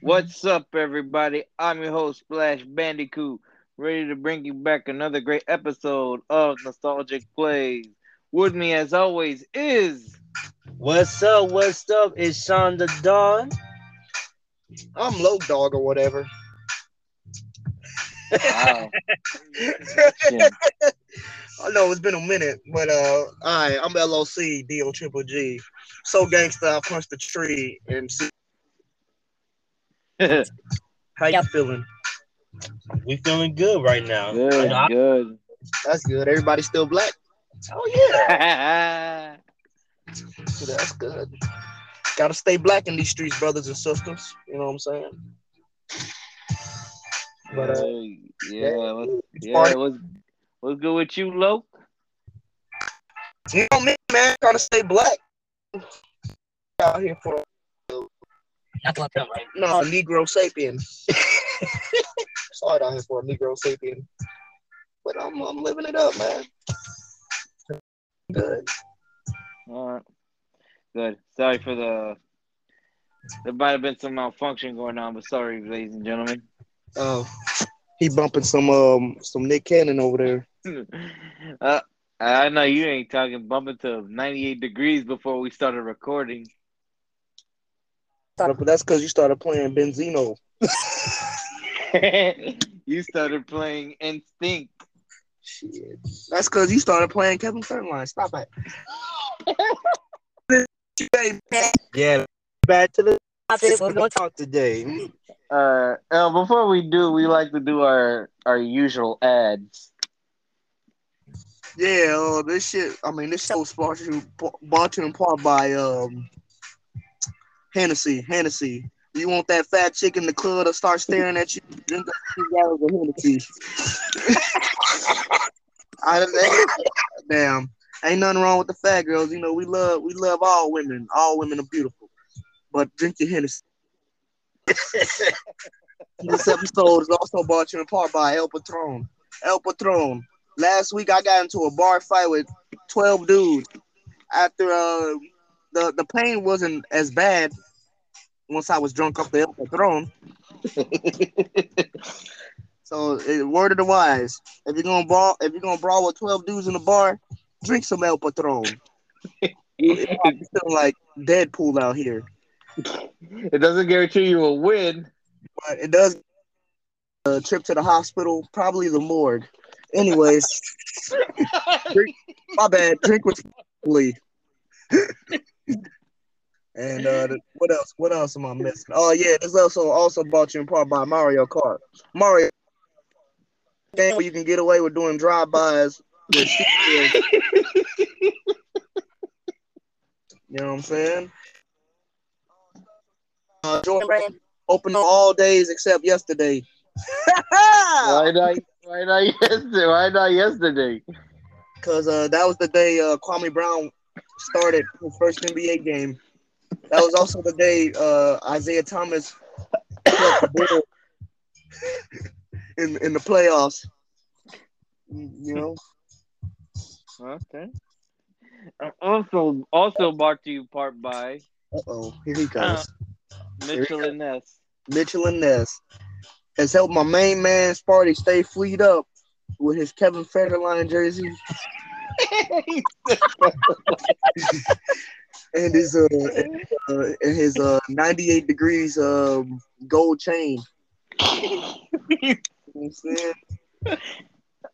What's up, everybody? I'm your host, Splash Bandicoot, ready to bring you back another great episode of Nostalgic Plays. With me, as always, is What's up? What's up? It's Sean the Dawn. I'm low dog or whatever. wow. I know it's been a minute, but uh, I I'm LOC D O Triple G. So gangsta, I punched the tree and see how you feeling. We feeling good right now. good, I- good. That's good. Everybody still black. Oh yeah. That's good. Gotta stay black in these streets, brothers and sisters. You know what I'm saying? But, uh, yeah, what's, it's yeah, what's, what's good with you, Lo? You know me, man. Gotta stay black. Out here for That's what I'm right. no Negro sapien. Sorry, out here for a Negro sapien. But I'm I'm living it up, man. Good. All right. Good. Sorry for the. There might have been some malfunction going on, but sorry, ladies and gentlemen. Oh, he bumping some um some Nick Cannon over there. uh, I know you ain't talking bumping to 98 degrees before we started recording. But that's because you started playing Benzino. you started playing NSYNC. Shit. That's because you started playing Kevin Federline. Stop it. yeah, back to the topic we're gonna talk today. Uh, uh, before we do, we like to do our our usual ads. Yeah, uh, this shit. I mean, this show was sponsored, brought to you in part by um Hennessy. Hennessy. You want that fat chick in the club to start staring at you? Drink a few gallons of Hennessy. I damn. Ain't nothing wrong with the fat girls. You know, we love we love all women. All women are beautiful. But drink your Hennessy. this episode is also brought to you in part by El Patron. El Patron. Last week I got into a bar fight with 12 dudes. After uh, the the pain wasn't as bad once I was drunk off the Patron. So eh, word of the wise, if you're gonna brawl, if you're gonna brawl with 12 dudes in the bar, drink some El Patron. It's feeling like Deadpool out here, It doesn't guarantee you a win. but it does. A trip to the hospital, probably the morgue. Anyways, my bad. Drink responsibly. and uh, the- what else? What else am I missing? Oh yeah, this also also brought you in part by Mario Kart. Mario game where you can get away with doing drive-bys. you know what I'm saying? Uh, Jordan open all days except yesterday. why not? Why not yesterday? Why not yesterday? Because uh, that was the day uh, Kwame Brown started his first NBA game. That was also the day uh, Isaiah Thomas set the ball in in the playoffs. You know, Okay. Uh, Also, also brought to you part by uh oh, here he comes. Mitchell and Ness. Mitchell and Ness has helped my main man Sparty stay fleet up with his Kevin Federline jersey and his uh, uh and his uh 98 degrees um gold chain. You know what I'm saying?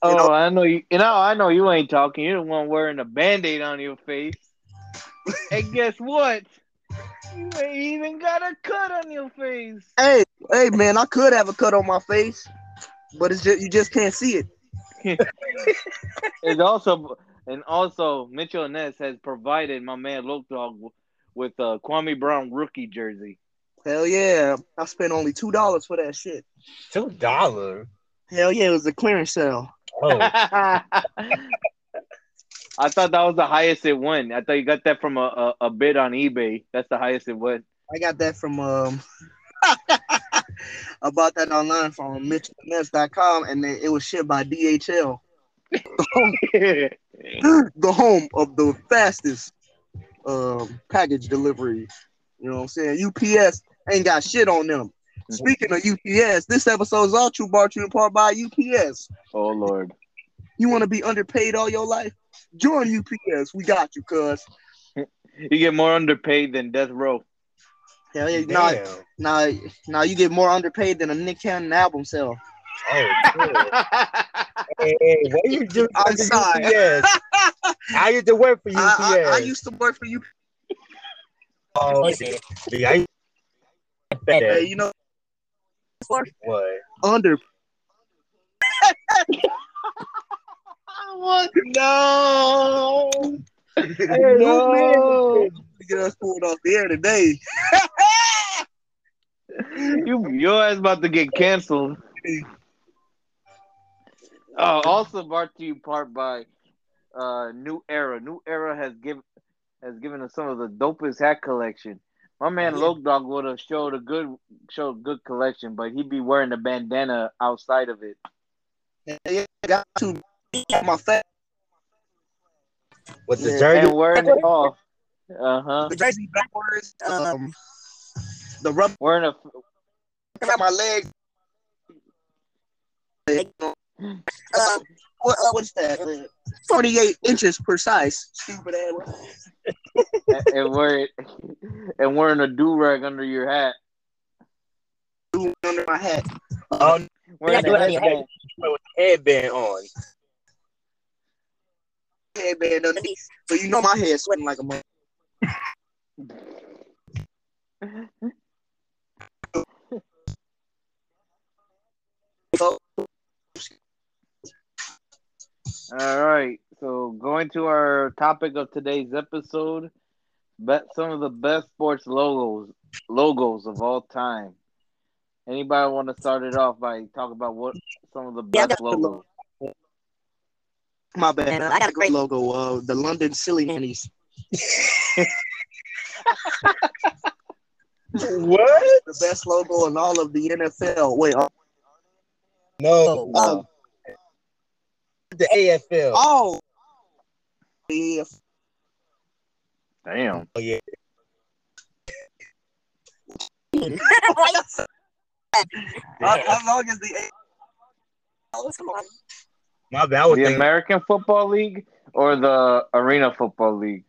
oh, know- I know you. You know, I know you ain't talking. You're the one wearing a band-aid on your face. and guess what? You ain't even got a cut on your face. Hey, hey, man, I could have a cut on my face, but it's just you just can't see it. It's also and also Mitchell Ness has provided my man Loke Dog with a Kwame Brown rookie jersey. Hell yeah, I spent only two dollars for that shit. Two dollar. Hell yeah, it was a clearance sale. Oh, I thought that was the highest it went. I thought you got that from a, a, a bid on eBay. That's the highest it went. I got that from um. I bought that online from MitchellNess.com and it it was shipped by DHL, the home of the fastest um package delivery. You know what I'm saying? UPS ain't got shit on them. Speaking of UPS, this episode is all true brought to you in part by UPS. Oh Lord. You want to be underpaid all your life? Join UPS. We got you, cuz. You get more underpaid than death row. Hell yeah. Now, Damn. now, now you get more underpaid than a Nick Cannon album sale. Oh, shit. hey, hey, what you do I'm under sorry. UPS? I used to work for UPS. I, I, I used to work for you. Oh, okay. Yeah, I Hey, you know, what? under. what? No. no. Get us pulled off the air today. You your ass about to get canceled. Oh, also brought to you part by uh New Era. New Era has given has given us some of the dopest hat collection. My man Yeah. Loke Dog would have showed a good showed good collection, but he'd be wearing a bandana outside of it. Yeah, got to my fat With the Yeah, jersey? And wearing it off. Uh huh. the jersey backwards. Um, the rubber Wearing a around my leg. Uh, what, uh, what's that? Forty-eight inches precise. Stupid ass. and wearing and wearing a do rag under your hat. Do Under my hat. Oh, Wearing a headband. with headband on. Headband underneath. So you know my head sweating like a mother. All right. So going to our topic of today's episode, bet some of the best sports logos logos of all time. Anybody want to start it off by talking about what some of the best got the logos? My bad. I got a great logo. Uh, the London Silly Annies. What? The best logo in all of the NFL. Wait. uh, No. Oh. The AFL. Oh. Yeah. Damn. Oh, yeah. As as long as the Oh, come on. My bad. Was The thinking, American Football League or the Arena Football League?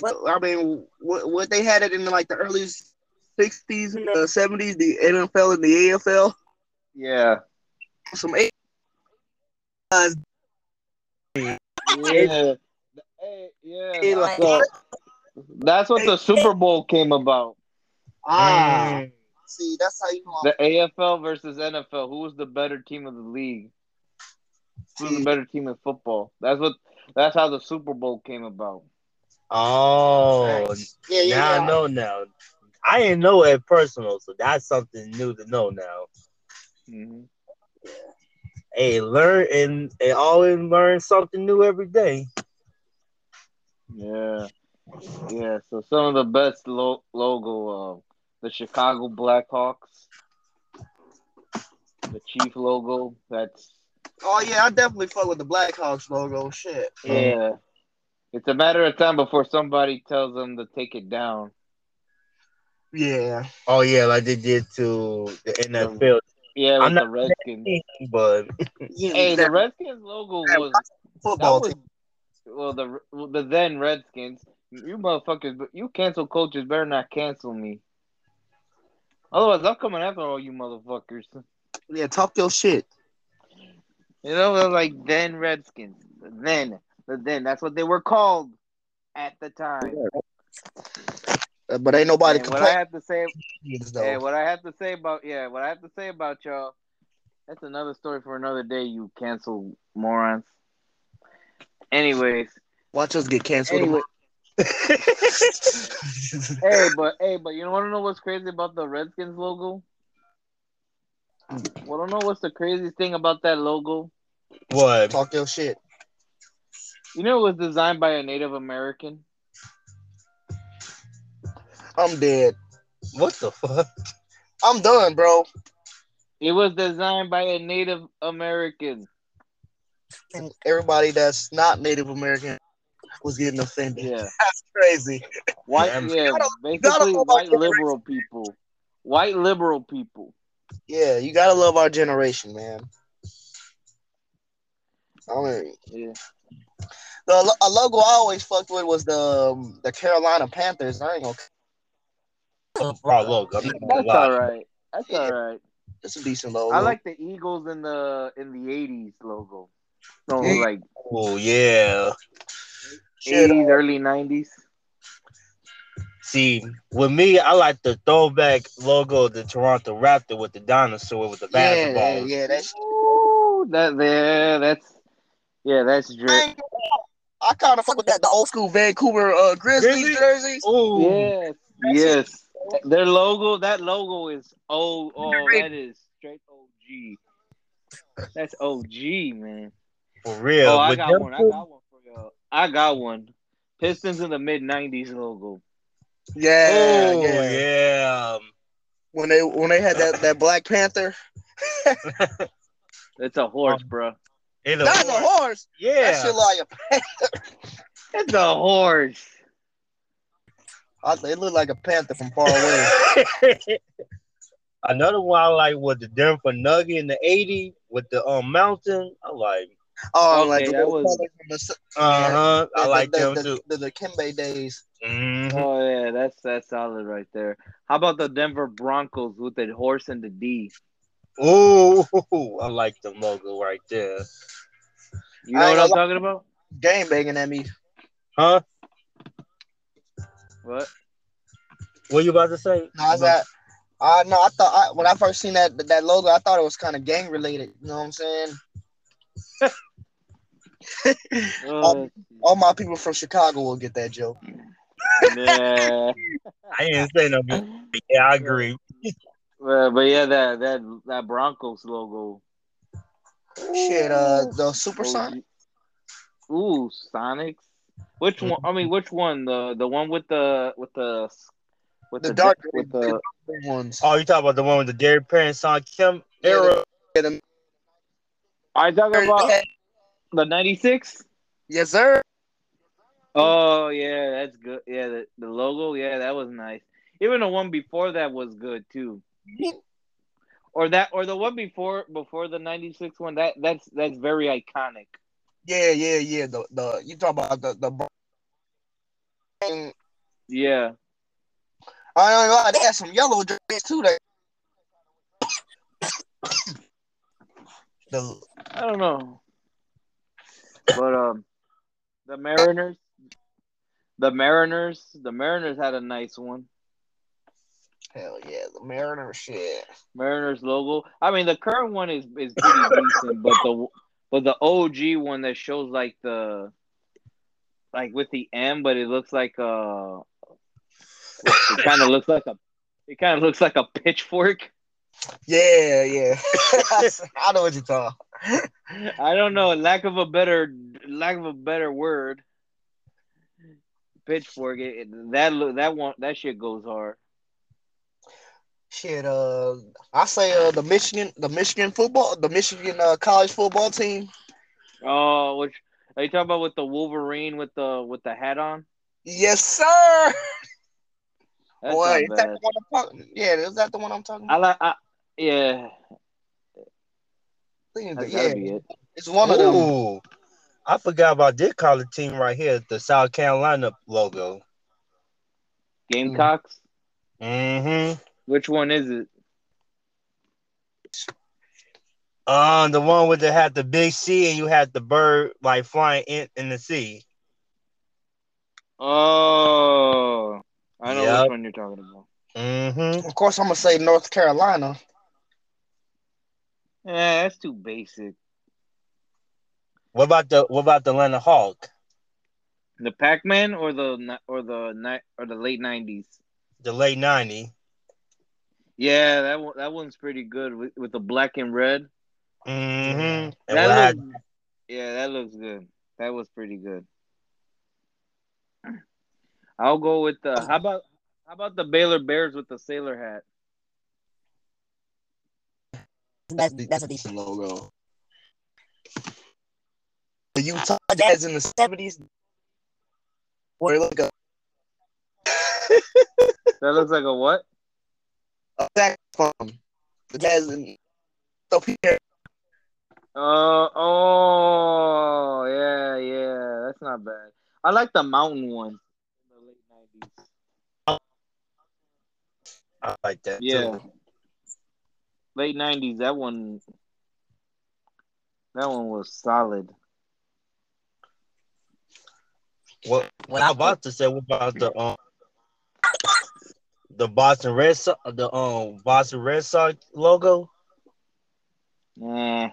Well, I mean, what, what they had it in like the early '60s and the '70s, the NFL and the AFL. Yeah. Some A- uh, Yeah. The- eh, yeah. like- So, that's what the Super Bowl came about. ah, Mm. see, that's how you know. The AFL versus NFL. Who was the better team of the league? Who's the better team in football? That's what. That's how the Super Bowl came about. Oh, yeah, yeah, now yeah. I know now. I didn't know it personal, so that's something new to know now. Mhm. Hey, learn and, and always learn something new every day. Yeah, yeah. So some of the best lo- logo, uh, the Chicago Blackhawks, the Chief logo. That's Oh yeah, I definitely fuck with the Blackhawks logo. Shit. yeah. It's a matter of time before somebody tells them to take it down. Yeah. Oh yeah, like they did to the NFL, Yeah, I'm with the not- Redskins. but yeah Hey, the Redskins logo was football was team. well the the then Redskins. You motherfuckers, but you cancel coaches better not cancel me. Otherwise, I'm coming after all you motherfuckers. Yeah, talk your shit. You know, like then Redskins. Then, the then. That's what they were called at the time. Uh, but ain't nobody And what I have to say, though. yeah, what I have to say about yeah, what I have to say about y'all. That's another story for another day. You cancel morons. Anyways, Watch us get canceled. anyway, hey, but hey, but you don't want to know what's crazy about the Redskins logo? Well, I don't know what's the craziest thing about that logo? what? talk your shit. You know, it was designed by a Native American. I'm dead. What the fuck? I'm done, bro. It was designed by a Native American. And everybody that's not Native American was getting offended. Yeah, That's crazy. white. Yeah, Yeah, basically gotta know about white your liberal people. white liberal people. Yeah, you gotta love our generation, man. I mean, Yeah. The a logo I always fucked with was the um, the Carolina Panthers. I ain't gonna. Raw logo. I'm not gonna That's all right. That's all right. It's a decent logo. I like the Eagles in the in the '80s logo. Yeah. like Oh yeah. '80s, early '90s. See, with me, I like the throwback logo of the Toronto Raptor with the dinosaur with the yeah, basketball. yeah, yeah. That's Ooh, that there, that's yeah, that's I, drip. ain't- I kind of fuck with that the old school Vancouver uh, Grizzlies Grizzlies? jerseys. Oh, Yes, yes. Their logo, that logo is oh, oh, that is straight OG. That's OG, man. for real. Oh, I With got them one. I got one for y'all. I got one. Pistons in the mid '90s logo. Yeah, Oh yeah. yeah. When they when they had that that Black Panther, It's a horse, bro. It's a that's a horse. horse. That Yeah. shit like a It's a horse. I, it looked like a panther from far away. Another one I like was the Denver Nugget in the '80s with the um mountain. I like. Oh, Okay, like the that was- from the Uh huh. I the- like the, them the, too. The, the Kimbe days. Mhm. Oh yeah, that's that's solid right there. How about the Denver Broncos with the horse and the D? Ooh, I like the logo right there. You know ain't what I'm gonna talking about? Game banging at me. Huh? What? What you about to say? No, I that. Uh, no, I thought I, when I first seen that that logo, I thought it was kind of gang related. You know what I'm saying? Oh, All my people from Chicago will get that joke. yeah. I didn't say no. Yeah, I agree. Well, but yeah, that that that Broncos logo. Shit, uh, the Supersonic. Ooh, Sonics. Which one? I mean, which one? The the one with the with the with The the, dark with the the ones. Oh, you talking about the one with the Gary Payton Shawn Kemp era? Yeah, the- I talking about the '96. Yes, sir. Oh yeah, that's good. Yeah, the, the logo. Yeah, that was nice. Even the one before that was good too. Or that, or the one before before the '96 one. That that's that's very iconic. Yeah, yeah, yeah. The the you talk about the the. Yeah. ain't gonna lie, they had some yellow jerseys too. That the I don't know. But um the Mariners the Mariners the Mariners had a nice one. Hell yeah, the Mariner shit. Mariners logo. I mean the current one is is pretty decent, but the but the OG one that shows like the like with the M but it looks like uh it kind of looks like a it kind of looks like a pitchfork. Yeah, yeah. I know what you're talking. I don't know, lack of a better lack of a better word. Pitchfork. It, it- that that one that shit goes hard. Shit, uh, I say uh the Michigan, the Michigan football, the Michigan uh, college football team. Oh, which are you talking about with the Wolverine with the with the hat on? Yes, sir. That's Boy, is that the one I'm talking? Yeah, is that the one I'm talking I like. I, yeah, I think that's it's- gotta yeah, be it. it's one of them. I forgot about this college team right here, the South Carolina logo. Gamecocks. Mm-hmm. Which one is it? Um, the one with the had the big C and you had the bird like flying in, in the sea. Oh, I know Yep. which one you're talking about. Mm-hmm. Of course, I'm gonna say North Carolina. Yeah, that's too basic. What about the what about the Atlanta Hawk? The Pac-Man or the or the ni- or the late '90s. The late 90s. Yeah, that one that one's pretty good with, with the black and red. Mm-hmm. That what looks, yeah, that looks good. That was pretty good. I'll go with the. How about how about the Baylor Bears with the sailor hat? That's that's a decent logo. The Utah Jazz in the seventies. Boy, look up. That looks like a what? A saxophone. The jazz and so Pierre. Uh, oh, yeah, yeah. That's not bad. I like the mountain one. In the late 90s. I like that Yeah. too. Late 90s. That one. That one was solid. What What I I was about to say what about the um the Boston Red Sox the um Boston Red Sox logo? Eh.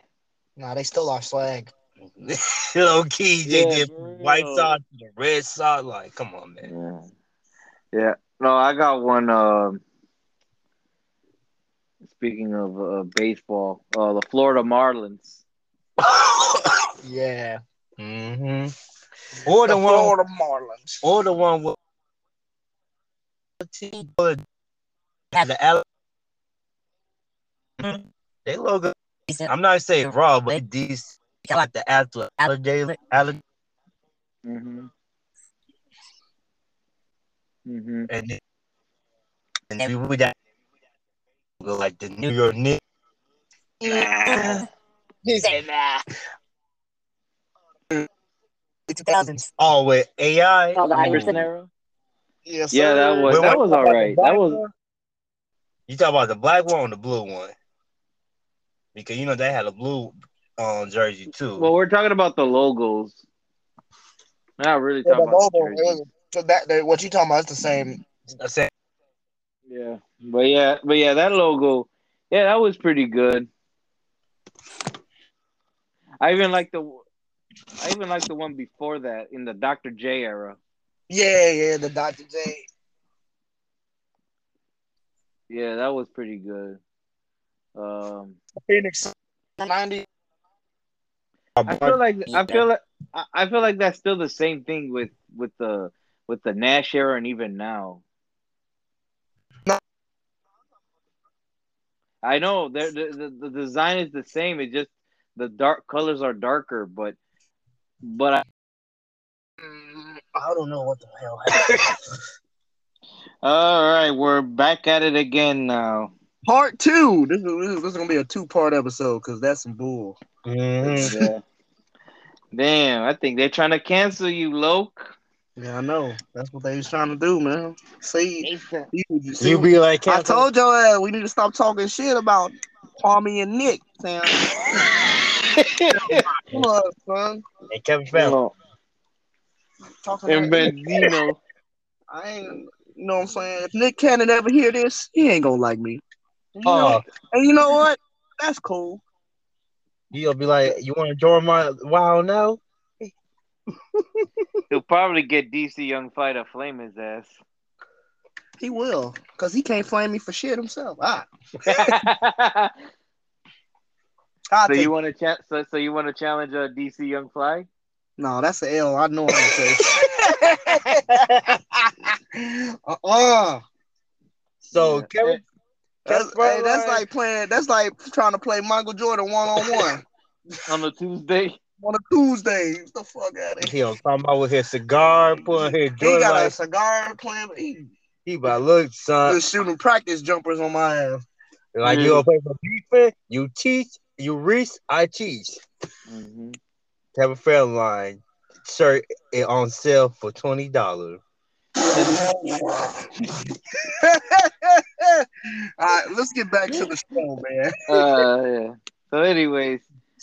Nah, they still are swag. Low key, they Yeah, did White real. Sox to the Red Sox. Like, come on, man. Yeah. Yeah. No, I got one. Um, speaking of uh, baseball, uh, the Florida Marlins. Yeah. hmm Or the, The one, Florida Marlins. or the one with the Al- they logo. I'm not saying raw, but these I like the alligator, alligator, alligator, Mm-hmm. Mm-hmm. and then, and then we got like the New York Knicks. He said, nah. The 2000s. Oh, with AI. Oh, the Iverson era. Yes, Yeah, that was Wait, that was all right. That was You talk about the black one or the blue one? Because you know they had a blue um jersey too. well. We're talking about the logos. Not really Yeah, talking the about. logo, the jerseys. was- so that, that what you talking about is the same. I said, Yeah, but yeah, but yeah, that logo, yeah, that was pretty good. I even like the, I even like the one before that in the Dr. J era. Yeah, yeah, the Dr. J. Yeah, that was pretty good. Um, Phoenix 90. I feel like I feel like I I feel like that's still the same thing with with the with the Nash era and even now. I know the, the the design is the same. It just the dark colors are darker, but but I, Mm, I don't know what the hell happened. all right, we're back at it again now. Part two. This is, this is, gonna be a two part episode because that's some bull. Mhm. Yeah. Damn, I think they're trying to cancel you, Loke. Yeah, I know. That's what they was trying to do, man. See, you, see you be like, I told your ass we need to stop talking shit about Palmy and Nick. Sam. Come on, son. Hey, Kevin Fallon. Talking and that- Benzino. I ain't, you know what I'm saying? If Nick Cannon ever hear this, he ain't gonna like me. You know? Oh, And you know what? That's cool. you'll be like, you want to join my Wild 'N Out? He'll probably get DC Young Fly to flame his ass. He will, cause he can't flame me for shit himself. Ah, so you want to cha- so, so you want to challenge uh, DC Young Fly? No, that's the L. I know what I'm gonna uh-uh. So Yeah. Kevin, That's, hey, that's like playing. That's like trying to play Michael Jordan one on one on a Tuesday. on a Tuesday. Get the fuck out of he here. was talking about with his cigar, putting his He joint got a cigar playing. He he about look son. just shooting practice jumpers on my ass. Like Mm. you gonna play for defense, you teach, you reach, I teach. Mm-hmm. Kevin Federline shirt is on sale for twenty dollars. All right, let's get back to the show, man. Uh, yeah. So, anyways,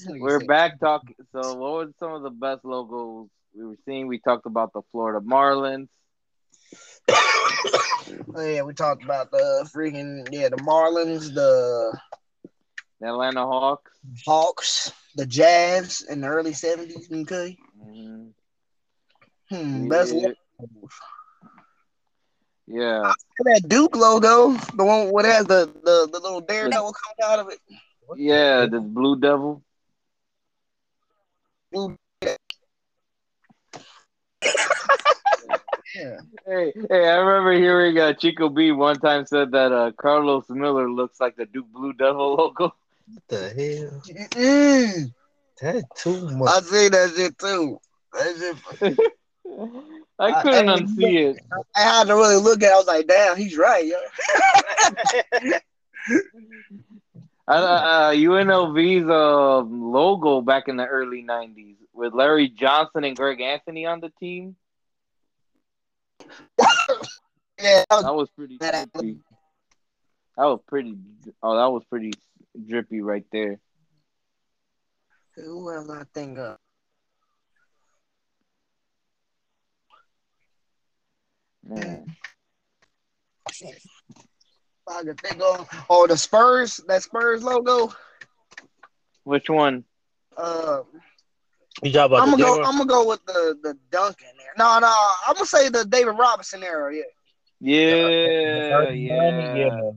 we're back talking. So, what were some of the best logos we were seeing? We talked about the Florida Marlins. Oh, yeah, we talked about the freaking yeah, the Marlins, the The Atlanta Hawks. Hawks, the Jazz in the early seventies. Okay, Mhm. hmm, best Yeah. that Duke logo, the one what has the the, the little daredevil coming out of it. Yeah, the Blue Devil. Yeah, Hey, hey, I remember hearing uh, Chico B one time said that uh, Carlos Miller looks like the Duke Blue Devil logo. What the hell? That's too much. I see that shit too. That shit, I couldn't I- unsee it. I had to really look at. it. I was like, damn, he's right, yo. Uh, uh, UNLV's uh, logo back in the early '90s with Larry Johnson and Greg Anthony on the team. Yeah, that was- That was pretty That- That was pretty. Oh, that was pretty drippy right there. Who else I think of? Man. I can think of. Oh, the Spurs, that Spurs logo. Which one? Uh, You talk about I'm gonna go. Denver- I'm gonna go with the the Duncan there. No, no, I'm gonna say the David Robinson era. Yeah, Yeah, yeah. yeah.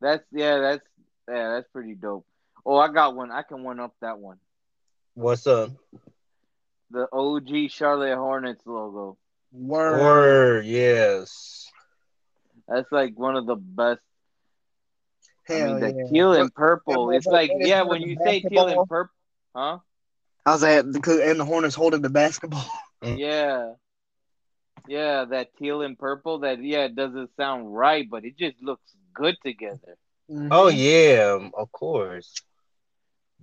That's yeah, that's yeah, that's pretty dope. Oh, I got one. I can one up that one. What's up? The OG Charlotte Hornets logo. word. Word, yes. That's like one of the best. Hell I mean, the yeah. teal and purple. It's like yeah, when you say teal and purple, huh? I was at because and the Hornets holding the basketball. Mm. Yeah, yeah, that teal and purple. That yeah, it doesn't sound right, but it just looks good together. Oh mm-hmm. yeah, um, of course.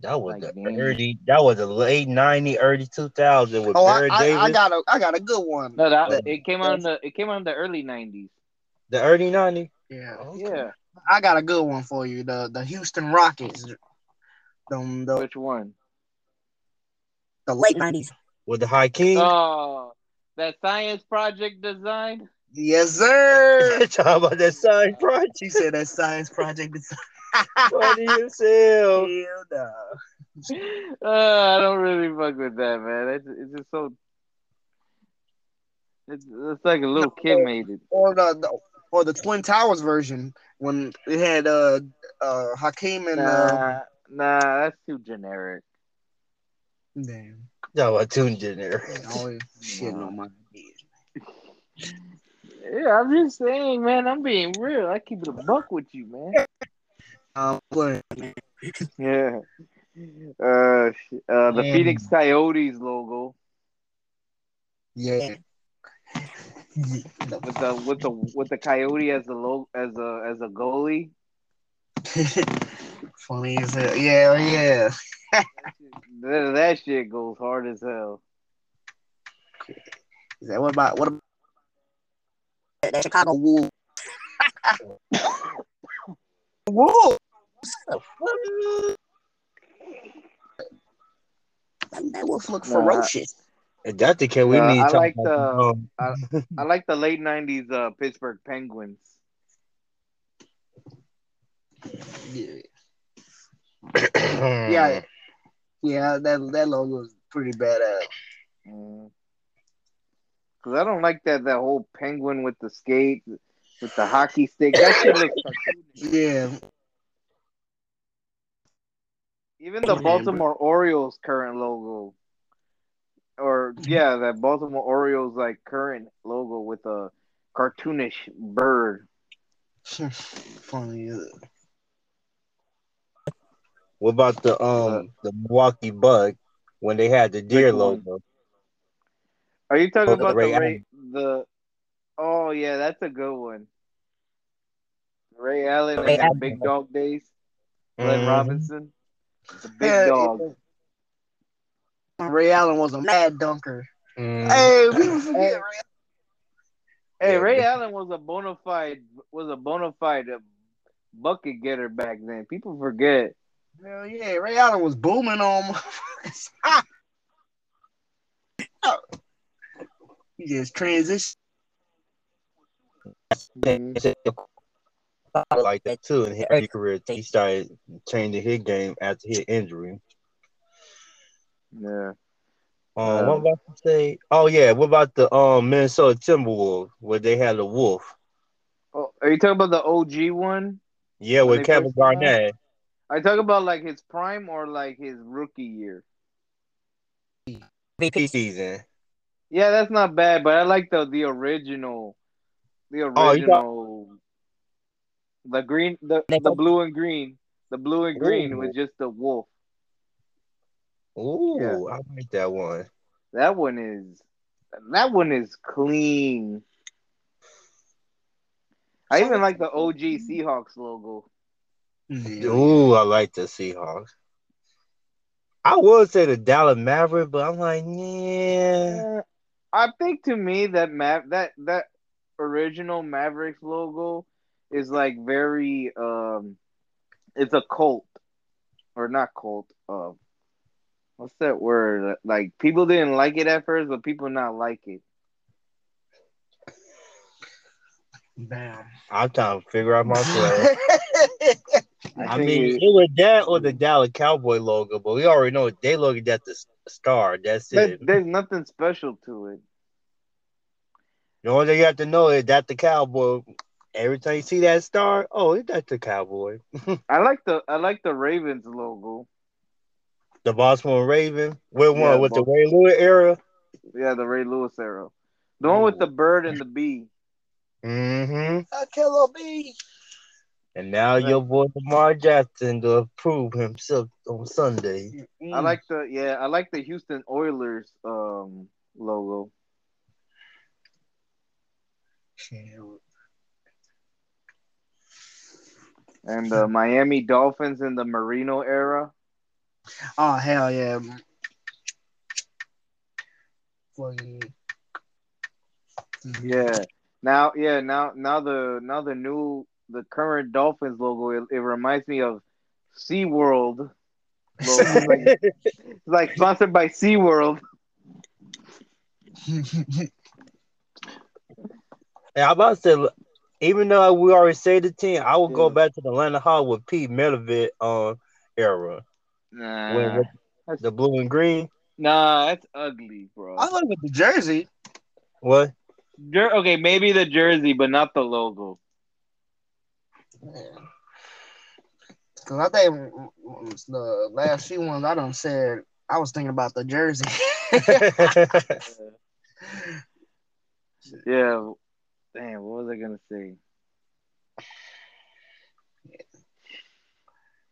That was Like, the early. That was the late '90s, early 2000 with Oh, Barry I, Davis. I got a I got a good one. No, that Oh. it came out in the it came out in the early '90s. the early '90s. Yeah, Yeah, I got a good one for you. The the Houston Rockets. Them the, which one? the late nineties. with the Hakeem. Oh, that science project design. Yes, sir. Talk about that science project. she said that science project is Funny as hell. Hell no. Uh, I don't really fuck with that, man. It's, it's just so. It's, it's like a little kid made it. Or the, the or the Twin Towers version when it had uh uh Hakeem and uh Nah, nah, that's too generic. damn Talk about tuned in there. always shitting on my ideas. Yeah, I'm just saying, man. I'm being real. I keep it a buck with you, man. Um, Yeah. Uh, uh, the. Phoenix Coyotes logo yeah. with the with the with the coyote as the logo as a as a goalie. Funny as hell. Yeah, yeah. That, that shit goes hard as hell. Is that what about what about that Chicago Wolves? Wolves. That, that wolf look Nah, ferocious. If that's the case, we Uh, need I like about the- I like the late '90s uh, Pittsburgh Penguins. Yeah, yeah, yeah. That that logo is pretty badass. Mm. Cause I don't like that that whole penguin with the skate with the hockey stick. That shit looks cartoonish. Yeah, Even the Yeah, Baltimore Orioles current logo, or yeah, that Baltimore Orioles like current logo with a cartoonish bird. funny. What about the um the Milwaukee Buck when they had the deer Which one? logo? Are you talking Oh, the about Ray the Ray, the? Oh yeah, that's a good one. Ray Allen Ray and Allen. the Big Dog Days. Glenn Mhm. Robinson, the big Yeah, dog. Ray Allen was a mad dunker. Mhm. Hey, people forget Hey. Ray. Hey, Yeah, Ray Allen was a bona fide was a bona fide uh, bucket getter back then. People forget. Hell yeah, Ray Allen was booming on. just transitioned. like that too in his career. He started changing his game after his injury. Yeah. Um, Uh, what about to say? Oh yeah, what about the um Minnesota Timberwolves where they had a wolf? Oh, are you talking about the OG one? Yeah, When with Kevin first came out? Garnett. I talk about like his prime or like his rookie year? MVP season. Yeah, that's not bad, but I like the the original, the Oh, got- original, the green, the the blue and green, the blue and green Ooh. with just the wolf. Ooh, Yeah. I like that one. That one is, that one is clean. I even like the OG Seahawks logo. Yeah. Ooh, I like the Seahawks. I would say the Dallas Maverick, but I'm like, yeah. I think to me that Mav that that original Mavericks logo is like very um it's a cult or not cult uh what's that word like people didn't like it at first but people not like it Damn. I'm trying to figure out myself. I, think mean, it- it was that or the Dallas Cowboy logo, but we already know they look at the s- star. That's there- it. there's nothing special to it The only thing you have to know is that the Cowboy. Every time you see that star, oh, that's the Cowboy. I like the I like the Ravens logo The Baltimore Raven. What one? Yeah, with the Ray Lewis era? yeah the Ray Lewis arrow the one with the bird and the bee Mm-hmm. I kill A bee. And now your boy Lamar Jackson to prove himself on Sunday. I like the yeah I like the Houston Oilers um logo and the Miami Dolphins in the Marino era Oh hell yeah. Fucking Yeah. Now, yeah, now, now the now the new the current Dolphins logo it, it reminds me of SeaWorld. Logo. It's like, it's like sponsored by SeaWorld. And I'm about to say, even though we already say the team, I will go back to the Atlanta Hall with Pete Medvedev um, era. Nah, When- with the blue and green. nah, that's ugly, bro. I like with the jersey. What? Jer- okay, maybe the jersey, but not the logo. Cause I think the last few ones I done said I was thinking about the jersey. Yeah. Damn, what was I gonna say?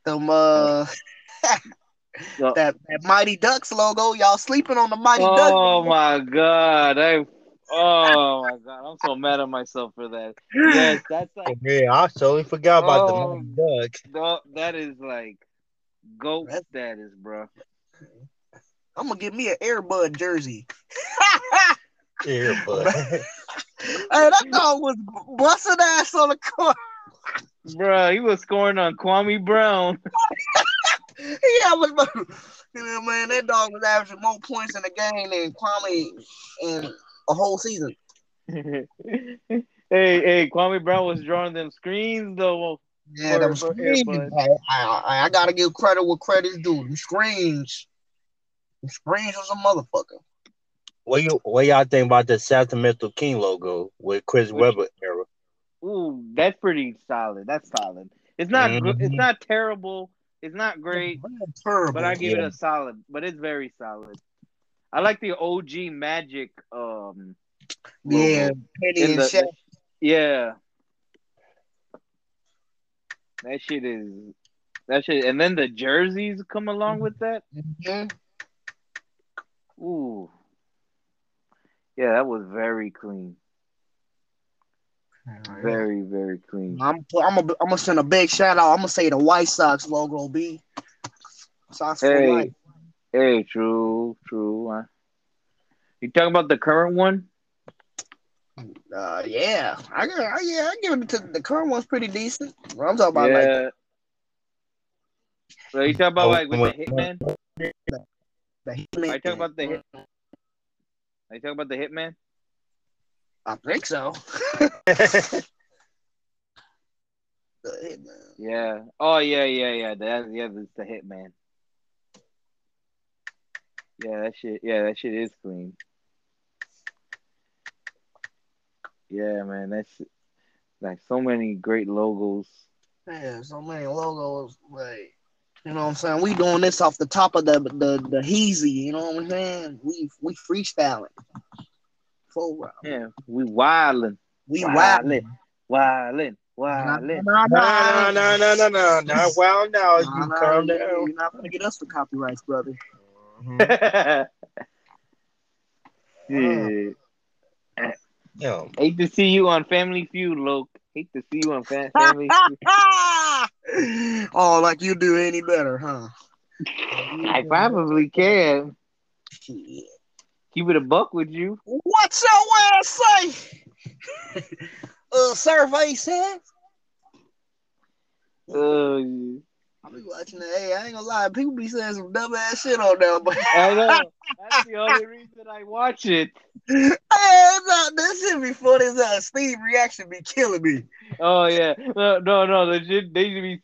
Them uh So- that, that Mighty Ducks logo. Y'all sleeping on the Mighty Ducks. oh my god, I. Oh my god, I'm so mad at myself for that. Yes, that's like yeah, I totally forgot about Oh. the Mighty Duck. no, that is like goat That's- status, bro. I'm gonna get me an Airbud jersey. Yeah, but hey, that dog was busting ass on the court. Bro, he was scoring on Kwame Brown. yeah, was, you know, man, that dog was averaging more points in the game than Kwame in a whole season. hey, hey, Kwame Brown was drawing them screens though. Yeah, them screens. I, I, I gotta give credit where credit's due. Them screens. Them screens was a motherfucker. what you what y'all think about the Sacramento King logo with Chris Which- Webber era? Ooh, that's pretty solid. That's solid. It's not good. It's not terrible. It's not great, Terrible. but I give it a solid. But it's very solid. I like the OG Magic. Um, yeah. Penny and the- Shaq. yeah. That shit is that shit, and then the jerseys come along with that. Mhm. Ooh, yeah, that was very clean. Very, very clean. I'm I'm a, I'm gonna send a big shout out. I'm gonna say the White Sox logo B. Sox Hey, hey, true, true. huh? You talking about the current one? Uh, yeah, I I, yeah I give it to the current one's pretty decent. I'm talking about like yeah. So you talking about Oh, like with the Hitman? the Hitman. I talk about the hitman? Are you talking about the Hitman? I think so. The Hitman. Yeah. Oh yeah, yeah, yeah. That yeah, that's the Hitman. Yeah, that shit. Yeah, that shit is clean. Yeah, man. That's like so many great logos. Yeah, so many logos. Like, you know what I'm saying? We doing this off the top of the the the heezy. You know what I'm saying? We we freestyling. Full round. Yeah, we wildin', We Wildin'. wildin'. wildin'. Nah, No, no, no, no, no, no. Well, now Nah, you nah, calm down. You're not gonna get us for copyrights, brother. yeah. Yeah. Hate to see you on Family Feud, Loke. Hate to see you on Fam- Family Feud. oh, like you do any better, huh? I probably can. Keep it a buck with you. What's your ass say? uh, survey said. Uh, I be watching the. Hey, I ain't gonna lie. People be saying some dumb ass shit on there, but I know. That's the only reason I watch it. hey, no, this shit be funny as hell. Steve reaction be killing me. Oh yeah, no, no, no. Legit, they should be.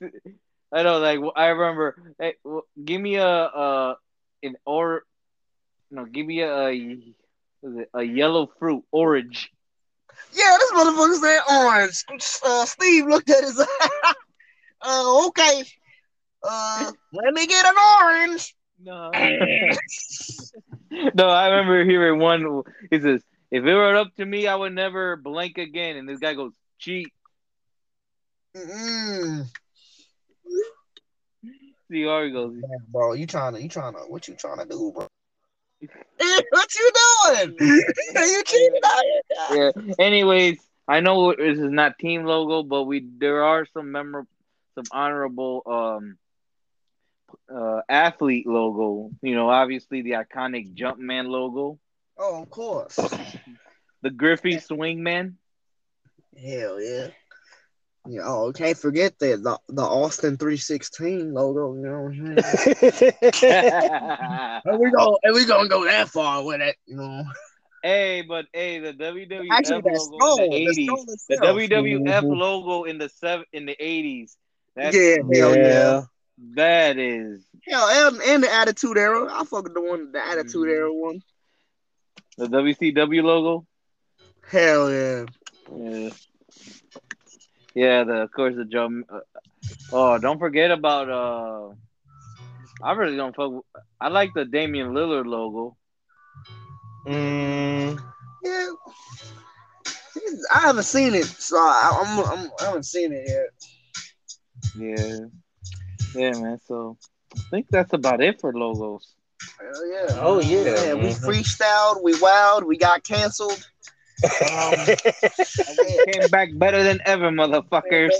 I know, like I remember. Hey, well, give me a uh an or, no, give me a, a it a yellow fruit orange. Yeah, this motherfucker said orange. Uh, Steve looked at his. uh, okay. Uh, let me get an orange. No. no, I remember hearing one. He says, "If it were up to me, I would never blink again." And this guy goes, "Cheat." Mm-mm. See goes. Damn, bro, you trying to, you trying to, what you trying to do, bro? what you doing? Are you cheating out here? Yeah. Anyways, I know this is not team logo, but we there are some memorable, some honorable um uh athlete logo. You know, obviously the iconic Jumpman logo, Oh, of course. the Griffey Swingman. Hell yeah. Yeah, oh, can't forget that the, the Austin 316 logo, you know what I'm saying? and we go and we gonna go that far with it, you know. hey, but hey, the WWF Actually, that's logo in the the eighties, skull the itself. WWF Mhm. logo in the seven in the eighties. That's Yeah, hell yeah. That is Hell, and, and the Attitude Era. I fuck with the one, the Attitude Mhm. Era one. the WCW logo. Hell yeah. Yeah. Yeah, the of course the drum. Uh, oh, don't forget about uh. I really don't fuck. with- I like the Damian Lillard logo. Mm, Yeah. I haven't seen it, so I, I'm, I'm I haven't seen it yet. Yeah, yeah, man. So I think that's about it for logos. Hell yeah. Oh, yeah. Yeah, we Mhm. freestyled, we wowed, we got canceled. Um, Came back better than ever, motherfuckers.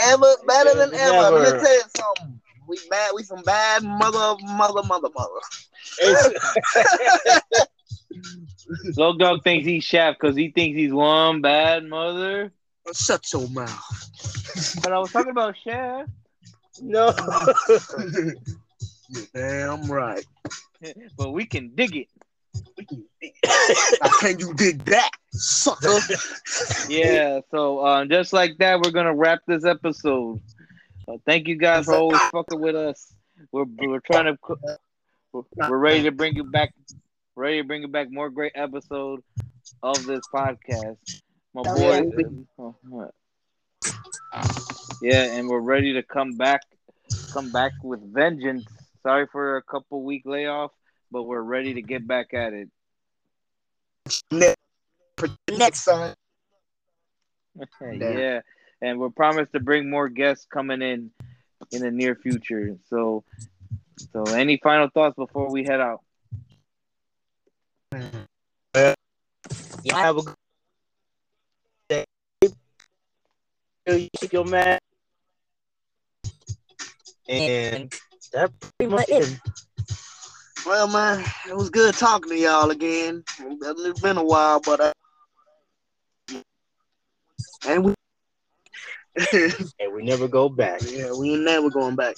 Ever better than ever. Let me tell you something. We bad. We some bad mother, mother, mother, mother. It's- Low dog thinks he's Shaft because he thinks he's one bad mother. Shut your mouth. But I was talking about Shaft. No. You're damn right. But we can dig it. How can you dig that, sucker? Yeah. So um, just like that, we're gonna wrap this episode. Uh, thank you guys for always fucking with us. We're we're trying to we're, we're ready to bring you back, ready to bring you back more great episode of this podcast. My boy, yeah, and we're ready to come back, come back with vengeance. Sorry for a couple week layoff, but we're ready to get back at it. Next time. yeah, and we're promised to bring more guests coming in in the near future. So, so any final thoughts before we head out? You have a good You keep your man. And that pretty much it. Well, man, it was good talking to y'all again. It's been a while, but uh, and we And we never go back. yeah, we ain't never going back.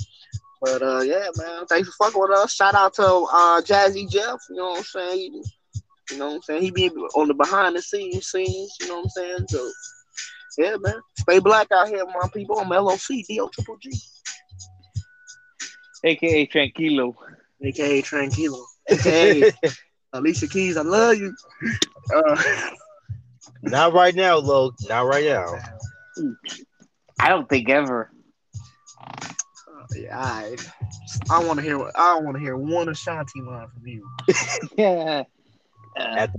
But uh, yeah, man, thanks for fucking with us. Shout out to uh Jazzy Jeff. You know what I'm saying? He, you know what I'm saying? He be on the behind the scenes scenes. You know what I'm saying? So yeah, man, stay black out here, my people. I'm LOC DO Triple G, AKA Tranquilo. aka Tranquilo, aka Alicia Keys. I love you. Uh, Not right now, Lo. Not right now. I don't think ever. yeah, I, I want to hear. I want to hear one Ashanti line from you. yeah. Uh, At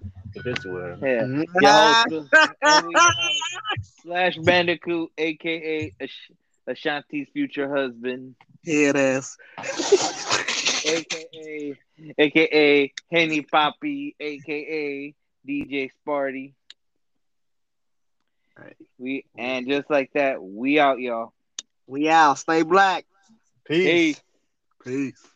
this one. yeah. Ah. Yo, and we have Slash Bandicoot, aka Ash- Ashanti's future husband, Head ass. aka aka Henny Poppy, aka DJ Sparty. Right. We and just like that, we out, y'all. We out. Stay black. Peace. Peace. Peace.